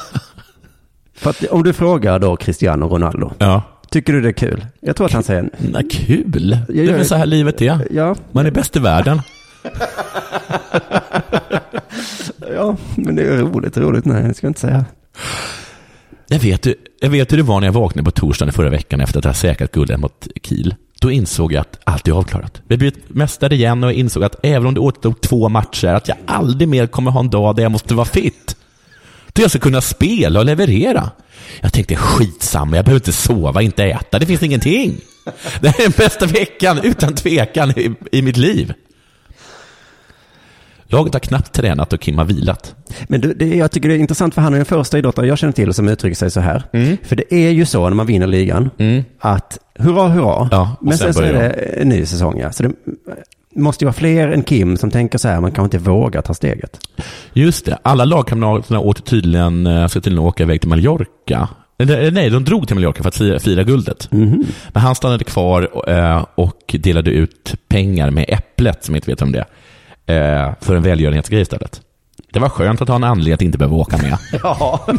För att om du frågar då Cristiano Ronaldo, Ja. tycker du det är kul? Jag tror att han säger, Nej, kul. Det är väl så här livet är. ja, Man är bäst i världen. [laughs] ja, men det är roligt, roligt, nej, det ska jag inte säga. Jag vet, hur- jag vet hur det var när jag vaknade på torsdagen i förra veckan efter att ha säkrat guldet mot Kiel. Då insåg jag att allt är avklarat. Vi har blivit mästare igen och jag insåg att även om det återstod två matcher, att jag aldrig mer kommer ha en dag där jag måste vara fit. Då jag ska kunna spela och leverera. Jag tänkte skitsamma, jag behöver inte sova, inte äta, det finns ingenting. Det här är den bästa veckan, utan tvekan, i, i mitt liv. Laget har knappt tränat och Kim har vilat. Men du, det, jag tycker det är intressant för han är den första idrottare jag känner till som uttrycker sig så här. Mm. För det är ju så när man vinner ligan att hurra, hurra. Ja, Men sen sen, så är det en ny säsong. Ja. Så det måste ju vara fler än Kim som tänker så här, man kanske inte vågar ta steget. Just det, alla lagkamraterna åkte tydligen, eh, ska tydligen åka iväg till Mallorca. Eller, nej, de drog till Mallorca för att fira, fira guldet. Mhm. Men han stannade kvar eh, och delade ut pengar med Äpplet, som inte vet om det är, eh, för en välgörenhetsgrej istället. Det var skönt att ha en anledning att inte behöva åka med. [laughs] Ja. [laughs]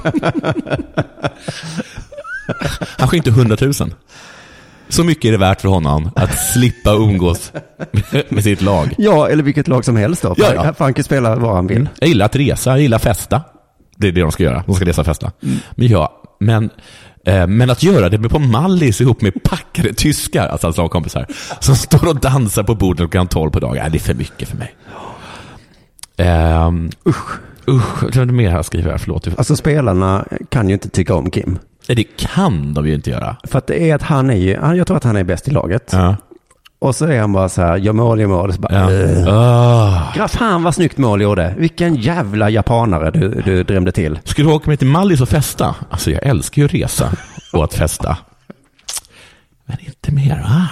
Han skänkte 100 000. Så mycket är det värt för honom att slippa umgås med sitt lag. ja, eller vilket lag som helst då. Ja, ja. För han kan spela vad han vill. Jag gillar att resa, jag gillar att festa. Det är det de ska göra, de ska resa och festa. Men ja, men, men att göra det med på Mallis ihop med packade tyskar, alltså hans lagkompisar, som står och dansar på bordet klockan 12 på dagen, äh, det är för mycket för mig. Um, usch. Usch, vad är det mer här skriver jag? Förlåt. Alltså spelarna kan ju inte tycka om Kim. Det kan de ju inte göra. För att det är att han är ju, jag tror att han är bäst i laget. Ja. Och så är han bara så här, gör mål, gör mål. Så bara, Ja. Ah. Ja, fan vad snyggt mål gjorde. Vilken jävla japanare du, du drämde till. Ska du åka med till Mallis och festa? Alltså jag älskar ju att resa och att festa. Men inte mer va?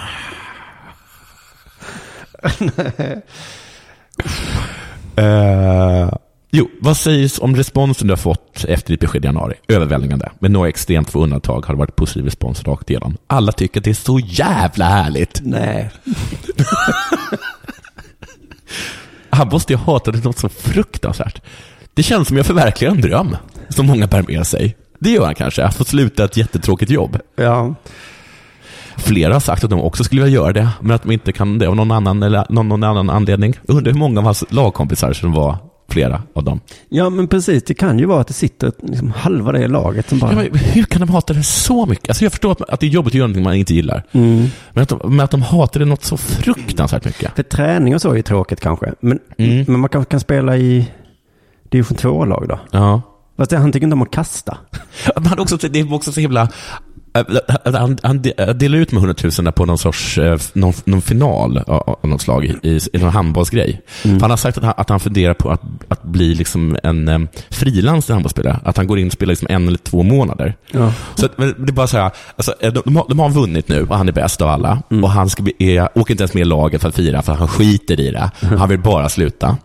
[laughs] Eh, jo, vad sägs om responsen du har fått efter ditt besked i januari? Överväldigande. Med några extremt få undantag har det varit positiv respons rakt igenom. Alla tycker att det är så jävla härligt. Nej. [laughs] Han måste ju hata det något så fruktansvärt. Det känns som jag förverkligar en dröm. som många bär med sig. Det gör han kanske, att få sluta ett jättetråkigt jobb. Ja. Flera har sagt att de också skulle vilja göra det, men att de inte kan det av någon annan, eller någon, någon annan anledning. Jag undrar hur många av hans lagkompisar som var flera av dem. ja, men precis. Det kan ju vara att det sitter liksom halva det laget som bara... Ja, men hur kan de hata det så mycket? Alltså jag förstår att, att det är jobbigt att göra någonting man inte gillar. Mm. Men, att de, men att de hatar det något så fruktansvärt mycket. För träning och så är ju tråkigt kanske. Men, Mm. men man kanske kan spela i division 2-lag då. Ja. Fast han tycker inte om att kasta. [laughs] Men också, det är också så himla... äh, Han, han de- delar ut med hundratusen på någon sorts någon, någon final av något slag i, i någon handbollsgrej. För han har sagt att han, att han funderar på att, att bli liksom en um, frilans handbollsspelare. Att han går in och spelar liksom en eller två månader. Ja. Så det är bara så här, alltså, eh, de, de, har, de har vunnit nu och han är bäst av alla. Och han ska bli, är, åker inte ens med i laget för att fira, för han skiter i det. Han vill bara sluta.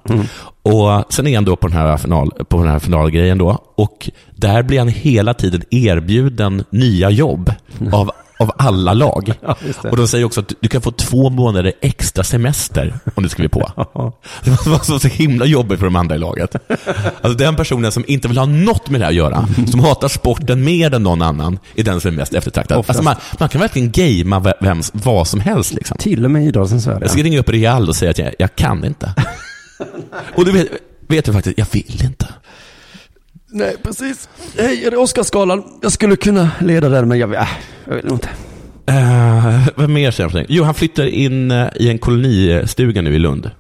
Och sen är han då på den här, final, på den här finalgrejen då, och där blir han hela tiden erbjuden nya jobb av, av alla lag. [laughs] Ja, och de säger också att du, kan få två månader extra semester om du skriver på. [laughs] Det var så, så himla jobbigt för de andra i laget. Alltså den personen som inte vill ha något med det här att göra, som hatar sporten mer än någon annan, är den som är mest eftertraktad. Alltså man, man kan verkligen gamea ve- vem, vad som helst. Liksom. Till och med i idrottens värld. Jag ska ringa upp Real och säga att jag, jag kan inte. [laughs] Och du vet, vet du faktiskt, jag vill inte. Nej, precis. Hej, är det Oscarsgalan? Jag skulle kunna leda den, men jag, äh, jag vill inte. Uh, vad mer säger han? Jo, han flyttar in eh, i en kolonistuga nu i Lund.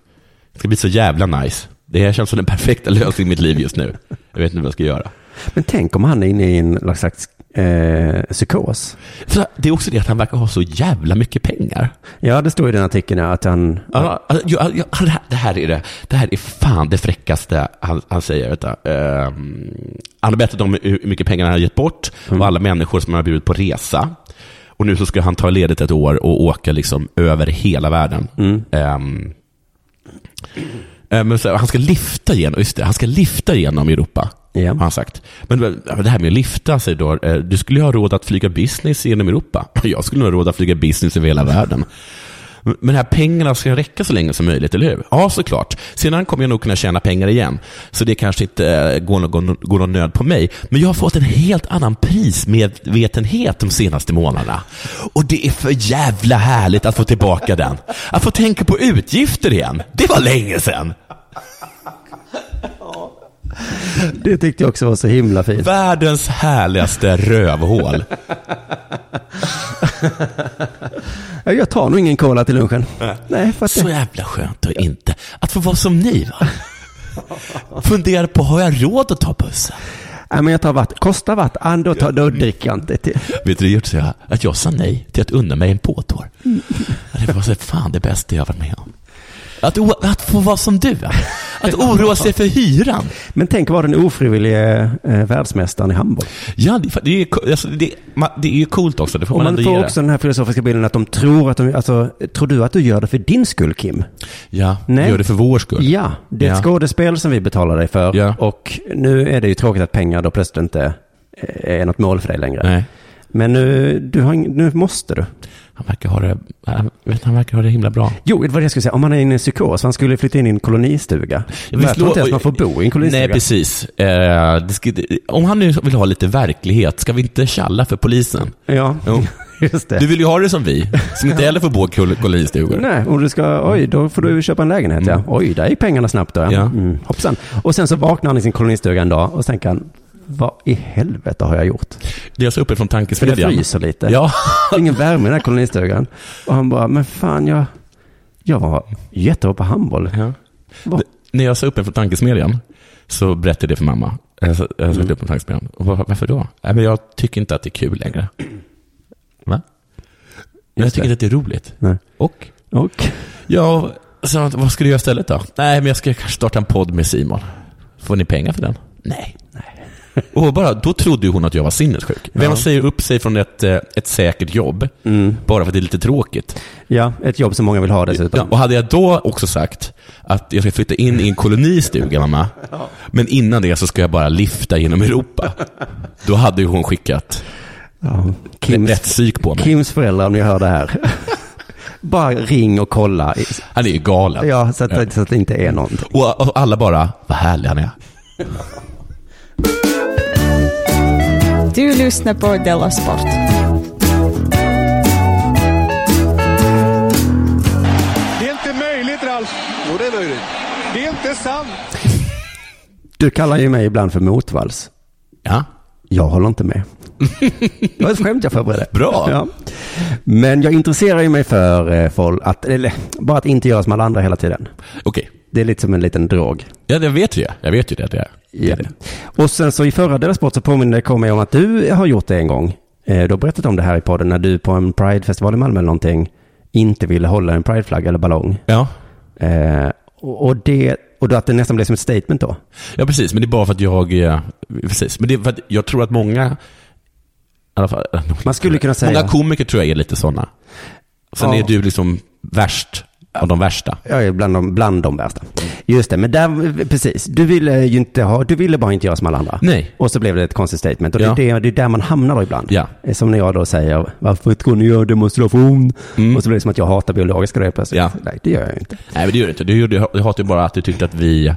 Det ska bli så jävla nice. Det här känns som den perfekta lösningen i mitt liv just nu. Jag vet inte vad jag ska göra. Men tänk om han är inne i en slags eh, psykos. För det är också det att han verkar ha så jävla mycket pengar. Ja, det står i den artikeln ja, att han... Ja, alltså, jo, ja, det, här, det här är det. Det här är fan det fräckaste han, han säger. Vet du. Ehm, han har berättat om hur mycket pengar han har gett bort och alla människor som han har bjudit på resa. Och nu så ska han ta ledigt ett år och åka liksom över hela världen. Ehm, eh, men så, han ska lifta igenom, just det, han ska lifta igenom Europa. Ja. Har han sagt. Men eh, det här med att lifta, säger då, eh, du skulle ju ha råd att flyga business genom Europa. [laughs] Jag skulle nog ha råd att flyga business över hela världen. Men de här pengarna ska räcka så länge som möjligt, eller hur? Ja, såklart. Sedan kommer jag nog kunna tjäna pengar igen. Så det kanske inte eh, går någon, går någon nöd på mig. Men jag har fått en helt annan prismedvetenhet de senaste månaderna. Och det är för jävla härligt att få tillbaka den. Att få tänka på utgifter igen. Det var länge sedan. Det tyckte jag också var så himla fint. Världens härligaste rövhål. Ja, Jag tar nog ingen cola till lunchen. Nej, för att Så jävla skönt att inte, att få vara som ni va. Fundera på, har jag råd att ta bussen? Nej, men jag tar vatten. Kostar vatten? Då, tar, då dricker jag inte till. Vet du, det gjorde så jag, att jag sa nej till att unna mig en påtår. Ja, Det var så fan det bästa jag varit med om. Att, att få vara som du. Att oroa sig för hyran. Men tänk att vara den ofrivillige eh, världsmästaren i handboll. Ja, det, det, är, ju alltså, det, det är ju coolt också. Det får Och man man får också den här filosofiska bilden att de tror att de, alltså, tror du att du gör det för din skull Kim? Ja, Nej. gör det för vår skull. Ja, det är ett Ja. skådespel som vi betalar dig för. Ja. Och nu är det ju tråkigt att pengar då plötsligt inte eh, är något mål för dig längre. Nej. Men nu, du har, nu måste du. Han verkar ha det, han, vet, han verkar ha det himla bra. Jo, det var det jag skulle säga. Om man är inne i en psykos, han skulle flytta in i en kolonistuga. Jag tror inte ens man får bo i en kolonistuga. Nej, precis. Eh, ska, om han nu vill ha lite verklighet, ska vi inte tjalla för polisen? Ja, Jo. [laughs] just det. Du vill ju ha det som vi, som inte heller får bo i kol- kolonistugor. Nej, om du ska, oj, då får du köpa en lägenhet ja. Oj, där är pengarna snabbt då. Mm. Ja. Mm, hoppsan. Och sen så vaknar han i sin kolonistuga en dag och tänker han, vad i helvete har jag gjort? Det är så uppe från För det tankesmedjan. fryser lite. Ja, [laughs] Ingen värme i den här kolonistugan. Och han bara, men fan jag, jag var jättebra på handboll. ja. Vad- När jag sa upp mig från tankesmedjan så berättade jag det för mamma. Jag sa jag sa upp mig från tankesmedjan. Och var- varför då? Nej, men jag tycker inte att det är kul längre. [clears throat] Va? Jag Just tycker inte att det är roligt. Nej. Och? Och? Ja, så vad ska du göra istället då? Nej, men jag ska kanske starta en podd med Simon. Får ni pengar för den? Nej. [laughs] Och bara, då trodde hon att jag var sinnessjuk. Vem säger upp sig från ett, eh, ett säkert jobb bara för att det är lite tråkigt? Ja, ett jobb som många vill ha dessutom. Ja, och hade jag då också sagt att jag ska flytta in i en kolonistuga, mamma, [laughs] men innan det så ska jag bara lifta genom Europa. [laughs] Då hade ju hon skickat Ja. Kims, rätt psyk på mig. Kims föräldrar, om ni hör det här. Bara ring och kolla. Han är ju galen. Ja, så att, så att det inte är någonting. Och, och alla bara, vad härlig han är. Du lyssnar på Della Sport. Det är inte möjligt, Ralf. Jo, det är möjligt. Det är inte sant. Du kallar ju mig ibland för motvalls. Ja. Jag håller inte med. [laughs] Det var ett skämt jag förberedde. Bra. Ja. Men jag intresserar ju mig för eh, folk, att, eller bara att inte göra som alla andra hela tiden. Okej. Det är lite som en liten drog. Ja, jag vet ju det. Jag vet ju det. det är. Ja. det. Och sen så i förra Della Sport så påminner jag om att du har gjort det en gång. Eh, Du har berättat om det här i podden när du på en Pride-festival i Malmö eller någonting inte ville hålla en Pride-flagga eller ballong. Ja. Eh, och, det, och då att det nästan blev som ett statement då. ja, precis. Men det är bara för att jag... eh, Precis. Men det är för att jag tror att många... Fall, Man skulle kunna säga... Många komiker tror jag är lite sådana. Sen Ja. är du liksom värst av de värsta. Är bland de, bland de värsta. Just det, men där, precis. Du ville ju inte ha, du ville bara inte göra som alla andra. Nej. Och så blev det ett konstigt statement. Och Ja. det, är det, är där man hamnar då ibland. Ja. Eh, Som när jag då säger, varför tror ni gör demonstration? Mm. Och så blir det som att jag hatar biologiska grejer plötsligt. Ja. Nej, det gör jag inte. Nej, men det gör du inte. Du, du hatar ju bara att du tyckte att vi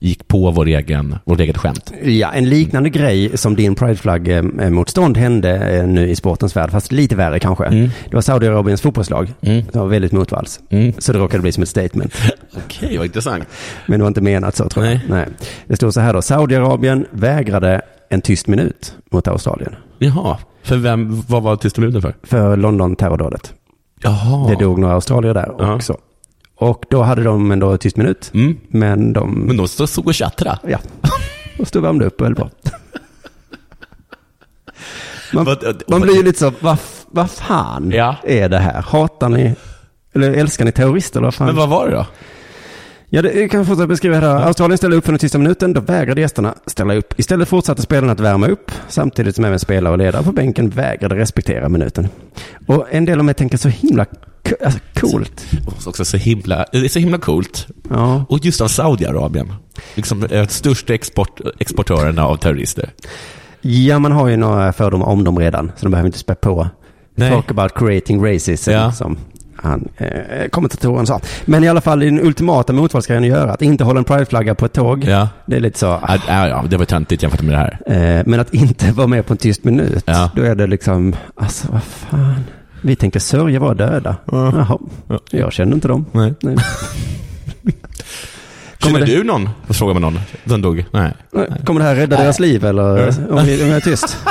gick på vår egen, vårt eget skämt. Ja, en liknande grej som din prideflagg-motstånd hände eh, nu i sportens värld, fast lite värre kanske. Mm. Det var Saudiarabiens fotbollslag Mm. som var väldigt motvalls. Mm. Så det råkade bli som ett statement. [laughs] Okej, vad intressant. Men det var inte menat så tror jag. Nej. Det stod så här då, Saudiarabien vägrade en tyst minut mot Australien. Jaha, för vem, vad var tysta minuten för? För London-terrordådet. Jaha. Det dog några australier där också. Och då hade de ändå tyst minut. Mm. Men de, Men de stod och tjattrade. ja, och stod och värmde upp och höll på. Man, Vad- man blir ju lite så, vad vad fan Ja. är det här? Hatar ni, eller älskar ni terrorister eller vad fan? Men vad var det då? Ja, det jag kan fortsätta beskriva här. Australien ställde upp för den tysta minuten, då vägrade gästerna ställa upp. Istället fortsatte spelarna att värma upp, samtidigt som även spelare och ledare på bänken vägrade respektera minuten. Och en del av mig tänker så himla alltså, coolt. Och Också så himla, det är så himla coolt. Ja. Och just av Saudiarabien. Liksom eh, största export, exportörerna av terrorister. ja, man har ju några fördomar om dem redan, så de behöver inte spä på. Nej. Talk about creating racism, Ja. som han, eh, kommentatorn sa. Men i alla fall, den ultimata motvalsgrejen att göra, att inte hålla en prideflagga på ett tåg, Ja. det är lite så, Ja, ja, ja, det var töntigt jämfört med det här. Eh, Men att inte vara med på en tyst minut, då är det liksom, alltså vad fan. Vi tänkte sörja våra döda. Jaha, Ja. jag känner inte dem. Nej. Nej. [laughs] Känner det- du någon? Frågar med någon. Den dog. Nej. Kommer det här rädda deras liv eller om, vi, om jag är tyst? [laughs]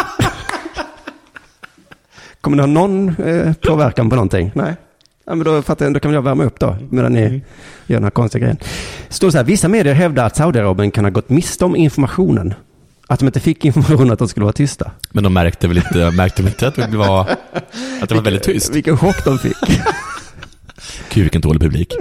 Kommer det ha någon eh, påverkan på någonting? Nej. Ja, men då, fattar jag, då kan väl jag värma upp då, medan ni gör den här konstiga grejen. Står så här, vissa medier hävdar att Saudiarabien kan ha gått miste om informationen. Att de inte fick information att de skulle vara tysta. Men de märkte väl inte, märkte de inte att det var, att det var väldigt tyst? Vilken chock de fick. [laughs] Gud, vilken dålig publik.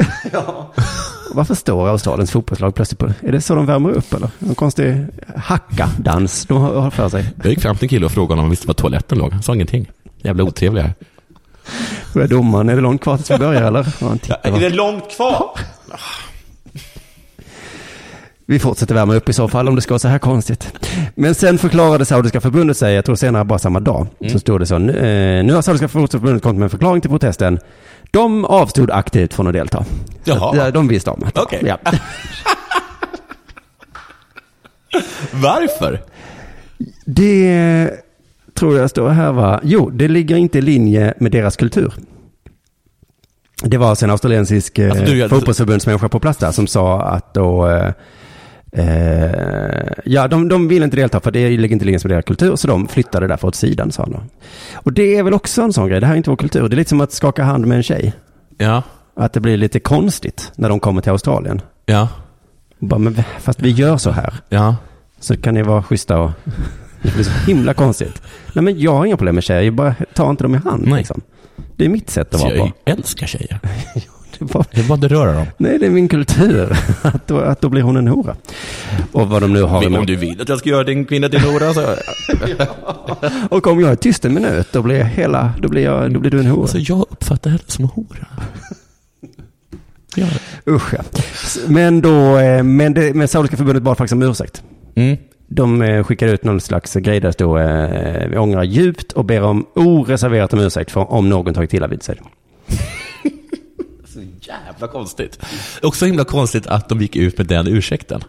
Varför står Australiens fotbollslag plötsligt på... Är det så de värmer upp eller? En konstig hacka-dans de har för sig. Jag gick fram till en kille och frågade om han visste var toaletten låg. Han sa ingenting. Jävla otrevlig här. Hur är domaren? Är det långt kvar tills vi börjar eller? Ja, tittar, va? långt kvar? [laughs] Vi fortsätter värma upp i så fall om det ska vara så här konstigt. Men sen förklarade Saudiska förbundet sig, jag tror senare bara samma dag, så stod det så. Nu, eh, har Saudiska förbundet kommit med en förklaring till protesten. De avstod aktivt från att delta. Jaha. Att, eh, De visste om att Okej. ja. [laughs] Varför? Det tror jag står här va? Jo, det ligger inte i linje med deras kultur. Det var alltså en australiensisk eh, Alltså, du- fotbollsförbundsmänniska på plats där som sa att då, eh, ja de, de vill inte delta för det ligger inte i med deras kultur så de flyttade därför åt sidan sa han. Och det är väl också en sån grej, det här är inte vår kultur. Det är lite som att skaka hand med en tjej. Ja. Att det blir lite konstigt när de kommer till Australien. Ja. Bara, men, fast vi gör så här. Ja. Så kan ni vara schyssta och... Det blir så himla konstigt. Nej men jag har inga problem med tjejer, jag bara ta inte dem i hand. Nej. Liksom. Det är mitt sätt att Så vara på. jag älskar tjejer. [laughs] Det Jag vill bara inte röra dem. nej, det är min kultur. [laughs] Att då, att då blir hon en hora. Och vad de nu har Om du vill att jag ska göra din kvinna till hora så... [laughs] Och om jag är tyst en minut, då blir, jag hela, då blir, jag, då blir du en hora. Alltså jag uppfattar henne som hora. [laughs] Ja. Usch ja. Men då, eh, men, det, men Saudiska förbundet bad faktiskt om ursäkt. Mm. De eh, skickade ut någon slags grej där det stod eh, vi ångrar djupt och ber om oreserverat om ursäkt för om någon tagit illa vid sig. Jävla konstigt. Också himla konstigt att de gick ut med den ursäkten.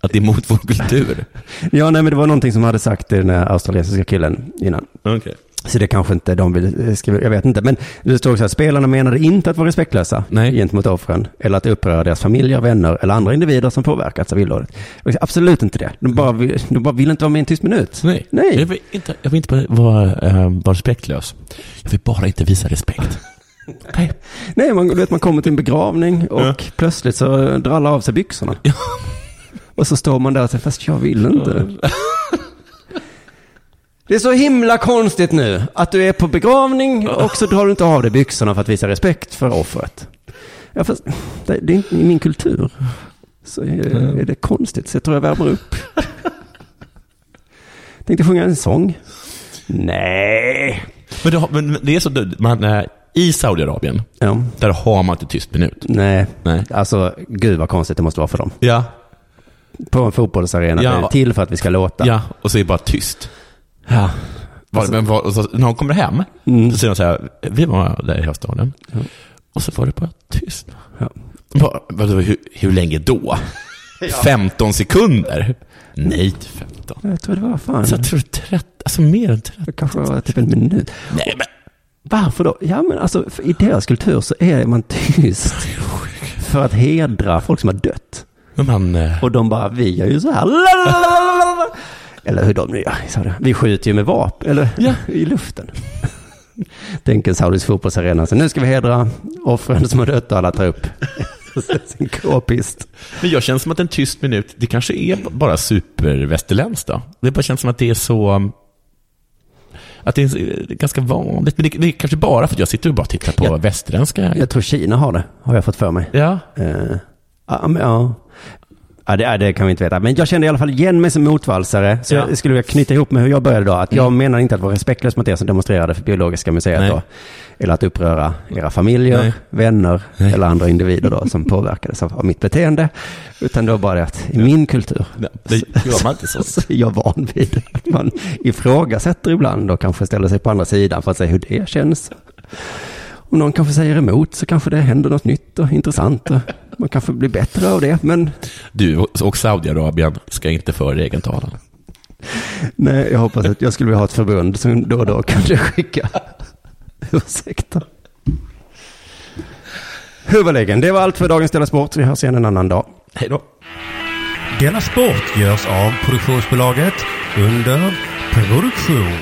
Att det är mot vår kultur. [laughs] Ja, nej, men det var någonting som hade sagt den här australiensiska killen innan. Okej. Så det kanske inte de vill skriva, jag vet inte. Men det står också att spelarna menade inte att vara respektlösa Nej. gentemot offren. Eller att uppröra deras familjer, vänner eller andra individer som påverkats av illdådet. Absolut inte det. De bara, vill, de bara vill inte vara med i en tyst minut. Nej. Nej. Jag vill inte, jag vill inte vara, äh, vara respektlös. Jag vill bara inte visa respekt. Nej, man, du vet, man kommer till en begravning och Ja. plötsligt så drar alla av sig byxorna. Ja. Och så står man där och säger, fast jag vill inte. Det är så himla konstigt nu att du är på begravning och så drar du inte av dig byxorna för att visa respekt för offret. Ja, fast det, det är inte i min kultur. Så är, är det konstigt, så jag tror jag värmer upp. Tänkte sjunga en sång. Nej. Men, det, men det är så, man, i Saudiarabien, Ja, där har man inte tyst minut. nej. Nej. Alltså, gud vad konstigt det måste vara för dem. Ja. På en fotbollsarena, Ja. det är till för att vi ska låta. Ja, och så är det bara tyst. Ja. Var, men var, så, när de kommer hem, Mm. så säger de så här, vi var där i höstdagen. Ja. Och så var det bara tyst. Ja. Bara, hur, hur länge då? [laughs] 15 sekunder? Nej, inte 15. Jag tror det var fan, Så jag tror 30, alltså mer än 30. det kanske var typ en minut. Nej, men Varför då? Ja men alltså, i deras kultur så är man tyst. [laughs] För att hedra folk som har dött. Men man... eh, Och de bara, vi gör ju så här. Eller hur de nu gör. Vi skjuter ju med vapen, eller Ja. [laughs] i luften. Tänk en saudisk fotbollsarena. Så nu ska vi hedra offren som har dött och alla tar upp [laughs] sin k-pist. Men jag känner som att en tyst minut, det kanske är bara supervästerländskt då. Det bara känns som att det är så... Att det är är ganska vanligt. Men det, det är kanske bara för att jag sitter och bara tittar på Ja. västerländska. Jag tror Kina har det, har jag fått för mig. Ja. Eh, ja, men, ja. Ja, det, ja, det kan vi inte veta. Men jag kände i alla fall igen mig som motvalsare. Så Ja. jag skulle vilja knyta ihop med hur jag började då. Att jag menar inte att vara respektlös mot er som demonstrerade för Biologiska museet Nej. då. Eller att uppröra era familjer, Nej. vänner Nej. eller andra individer då som påverkades av, av mitt beteende. Utan det var bara det att i min kultur Nej, det gör man inte så. [laughs] så är jag van vid att man ifrågasätter ibland och kanske ställer sig på andra sidan för att se hur det känns. Om någon kanske säger emot så kanske det händer något nytt och intressant. Och man kanske blir bättre av det. Men Du och Saudiarabien ska inte föra egen talan. nej, jag hoppas att jag skulle vilja ha ett förbund som då och då kunde skicka ursäkter. Huvudläggen, det var allt för dagens Dela Sport. Vi hörs igen en annan dag. Hej då. Denna sport görs av produktionsbolaget under produktion.